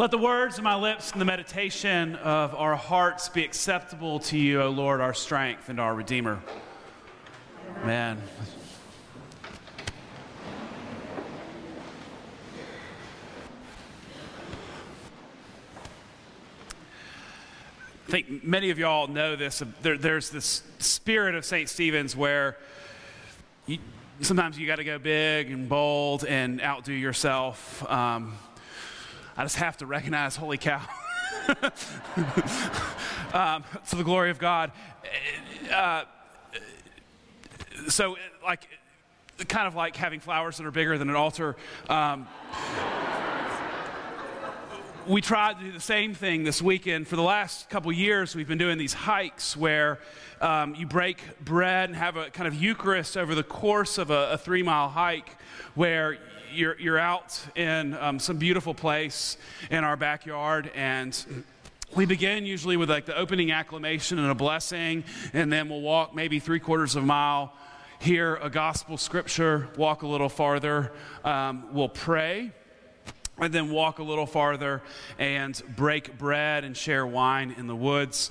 Let the words of my lips and the meditation of our hearts be acceptable to you, O Lord, our strength and our Redeemer. Amen. I think many of y'all know this. There, there's this spirit of St. Stephen's where you, sometimes you got to go big and bold and outdo yourself. Um, I just have to recognize, holy cow. um, to the glory of God. Uh, so, like, kind of like having flowers that are bigger than an altar. Um, we tried to do the same thing this weekend. For the last couple years, we've been doing these hikes where um, you break bread and have a kind of Eucharist over the course of a, a three mile hike where you're, you're out in um, some beautiful place in our backyard and we begin usually with like the opening acclamation and a blessing, and then we'll walk maybe three quarters of a mile, hear a gospel scripture, walk a little farther. Um, we'll pray, and then walk a little farther and break bread and share wine in the woods.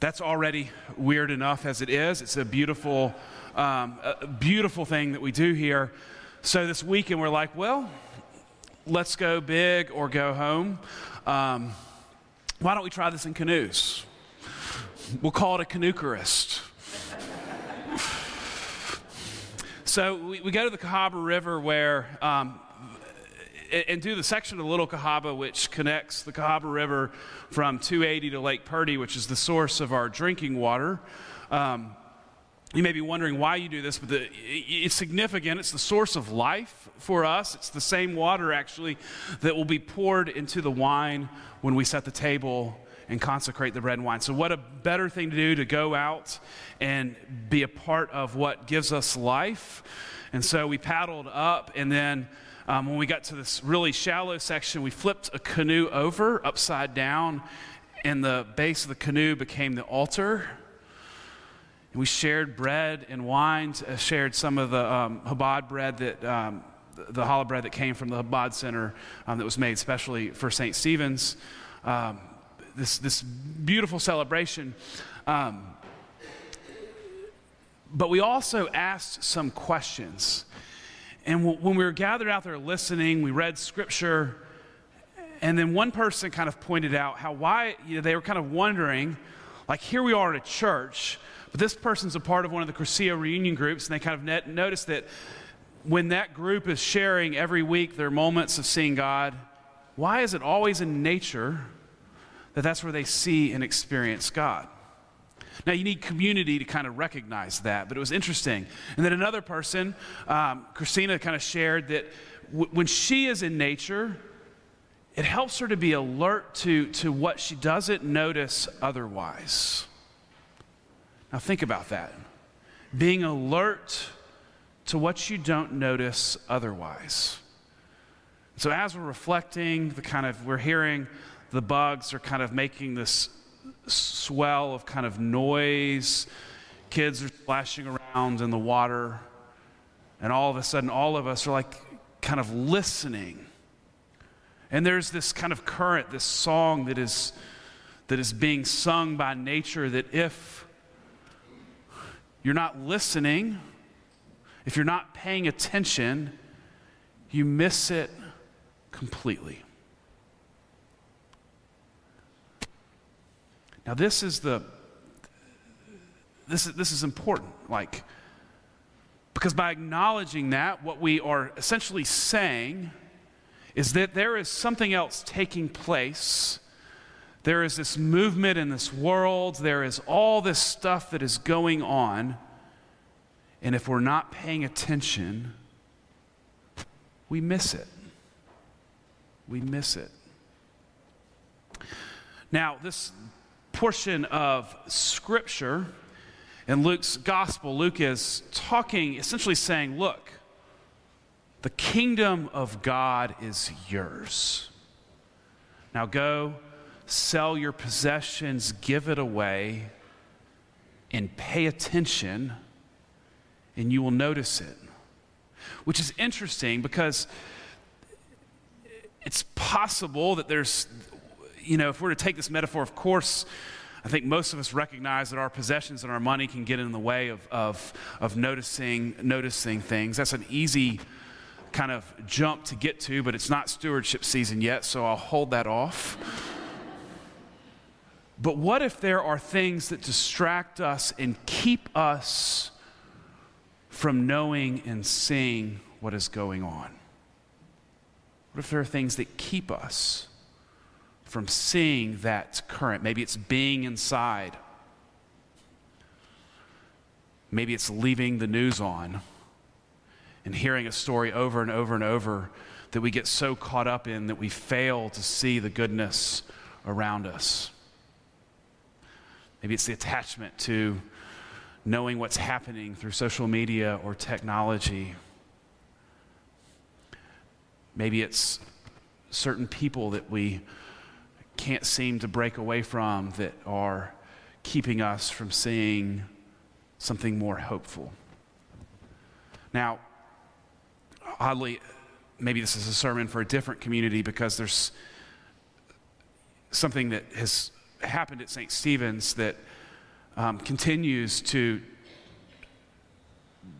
That's already weird enough as it is. It's a beautiful, um, a beautiful thing that we do here. So this weekend we're like, well, let's go big or go home. Um, why don't we try this in canoes? We'll call it a canoecarist. so we, we, go to the Cahaba River where um, and do the section of Little Cahaba, which connects the Cahaba River from 280 to Lake Purdy, which is the source of our drinking water. Um, you may be wondering why you do this, but the, it's significant. It's the source of life for us. It's the same water, actually, that will be poured into the wine when we set the table and consecrate the bread and wine. So, what a better thing to do to go out and be a part of what gives us life. And so we paddled up, and then um, when we got to this really shallow section, we flipped a canoe over upside down, and the base of the canoe became the altar. And we shared bread and wine, uh, shared some of the um, Chabad bread that. Um, the challah bread that came from the Chabad Center um, that was made specially for St. Stephen's. Um, this, this beautiful celebration. Um, but we also asked some questions. And when we were gathered out there listening, we read scripture, and then one person kind of pointed out how why you know, they were kind of wondering, like here we are at a church, but this person's a part of one of the Cursillo reunion groups, and they kind of net, noticed that when that group is sharing every week their moments of seeing God, why is it always in nature that that's where they see and experience God? Now, you need community to kind of recognize that, but it was interesting. And then another person, um, Christina, kind of shared that w- when she is in nature, it helps her to be alert to, to what she doesn't notice otherwise. Now, think about that. Being alert to what you don't notice otherwise. So, as we're reflecting, the kind of, we're hearing the bugs are kind of making this swell of kind of noise. Kids are splashing around in the water. And all of a sudden, all of us are like kind of listening. And there's this kind of current, this song that is, that is being sung by nature that if you're not listening, if you're not paying attention, you miss it completely. Now, this is the this is, this is important. Like, because by acknowledging that, what we are essentially saying is that there is something else taking place. There is this movement in this world. There is all this stuff that is going on. And if we're not paying attention, we miss it. We miss it. Now, this portion of Scripture in Luke's gospel, Luke is talking, essentially saying, Look, the kingdom of God is yours. Now go, sell your possessions, give it away, and pay attention, and you will notice it. Which is interesting because it's possible that there's, you know, if we're to take this metaphor, of course, I think most of us recognize that our possessions and our money can get in the way of, of, of noticing, noticing things. That's an easy kind of jump to get to, but it's not stewardship season yet, so I'll hold that off. But what if there are things that distract us and keep us from knowing and seeing what is going on? What if there are things that keep us from seeing that current? Maybe it's being inside. Maybe it's leaving the news on and hearing a story over and over and over that we get so caught up in that we fail to see the goodness around us. Maybe it's the attachment to knowing what's happening through social media or technology. Maybe it's certain people that we can't seem to break away from that are keeping us from seeing something more hopeful. Now, oddly, maybe this is a sermon for a different community because there's something that has happened at St. Stephen's that um, continues to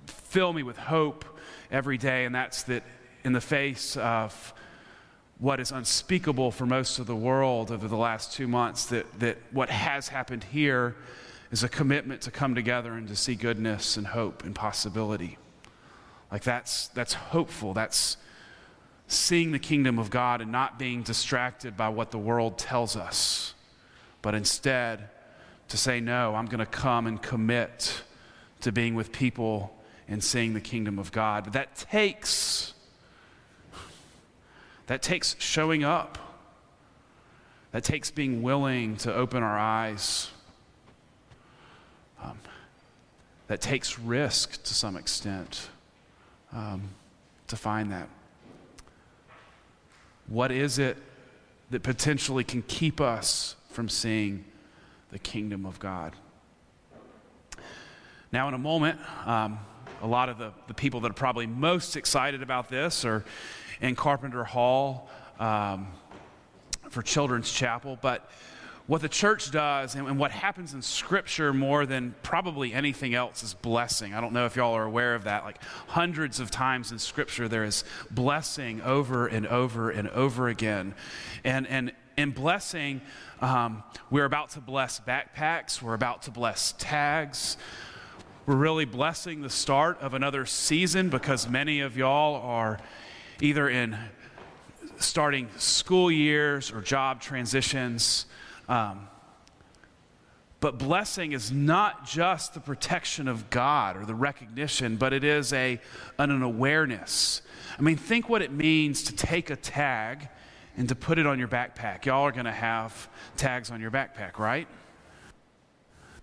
fill me with hope every day, and that's that in the face of what is unspeakable for most of the world over the last two months, that, that what has happened here is a commitment to come together and to see goodness and hope and possibility. Like that's, that's hopeful. That's seeing the kingdom of God and not being distracted by what the world tells us, but instead to say, no, I'm going to come and commit to being with people and seeing the kingdom of God. But that takes that takes showing up. That takes being willing to open our eyes. Um, that takes risk to some extent um, to find that. What is it that potentially can keep us from seeing the kingdom of God? Now, in a moment, um, a lot of the, the people that are probably most excited about this are in Carpenter Hall um, for Children's Chapel. But what the church does and, and, what happens in Scripture more than probably anything else is blessing. I don't know if y'all are aware of that. Like hundreds of times in Scripture, there is blessing over and over and over again. And, and in blessing, um, we're about to bless backpacks, we're about to bless tags. We're really blessing the start of another season because many of y'all are either in starting school years or job transitions. Um, but blessing is not just the protection of God or the recognition, but it is a, an, an awareness. I mean, think what it means to take a tag and to put it on your backpack. Y'all are going to have tags on your backpack, right?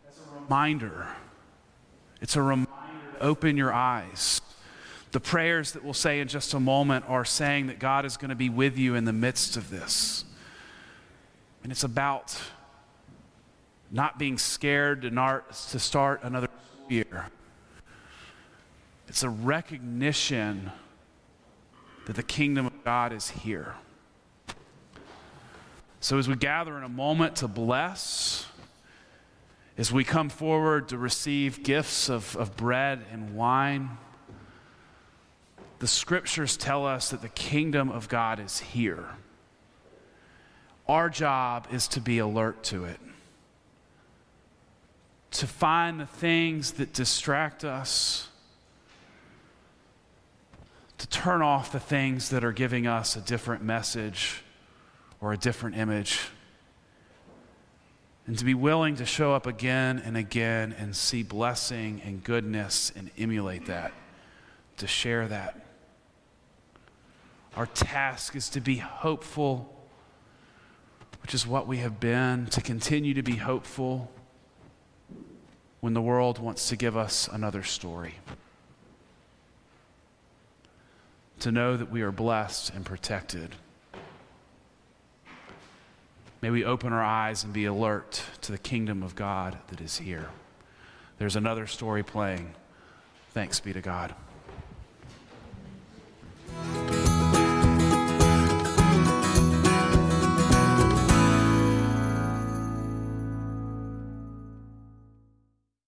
That's a reminder. It's a reminder open your eyes the prayers that we'll say in just a moment are saying that God is going to be with you in the midst of this. And it's about not being scared to, start another year. It's a recognition that the kingdom of God is here. So, as we gather in a moment to bless, as we come forward to receive gifts of, of bread and wine, the scriptures tell us that the kingdom of God is here. Our job is to be alert to it, to find the things that distract us, to turn off the things that are giving us a different message or a different image, and to be willing to show up again and again and see blessing and goodness and emulate that, to share that. Our task is to be hopeful, which is what we have been, to continue to be hopeful when the world wants to give us another story. To know that we are blessed and protected. May we open our eyes and be alert to the kingdom of God that is here. There's another story playing. Thanks be to God.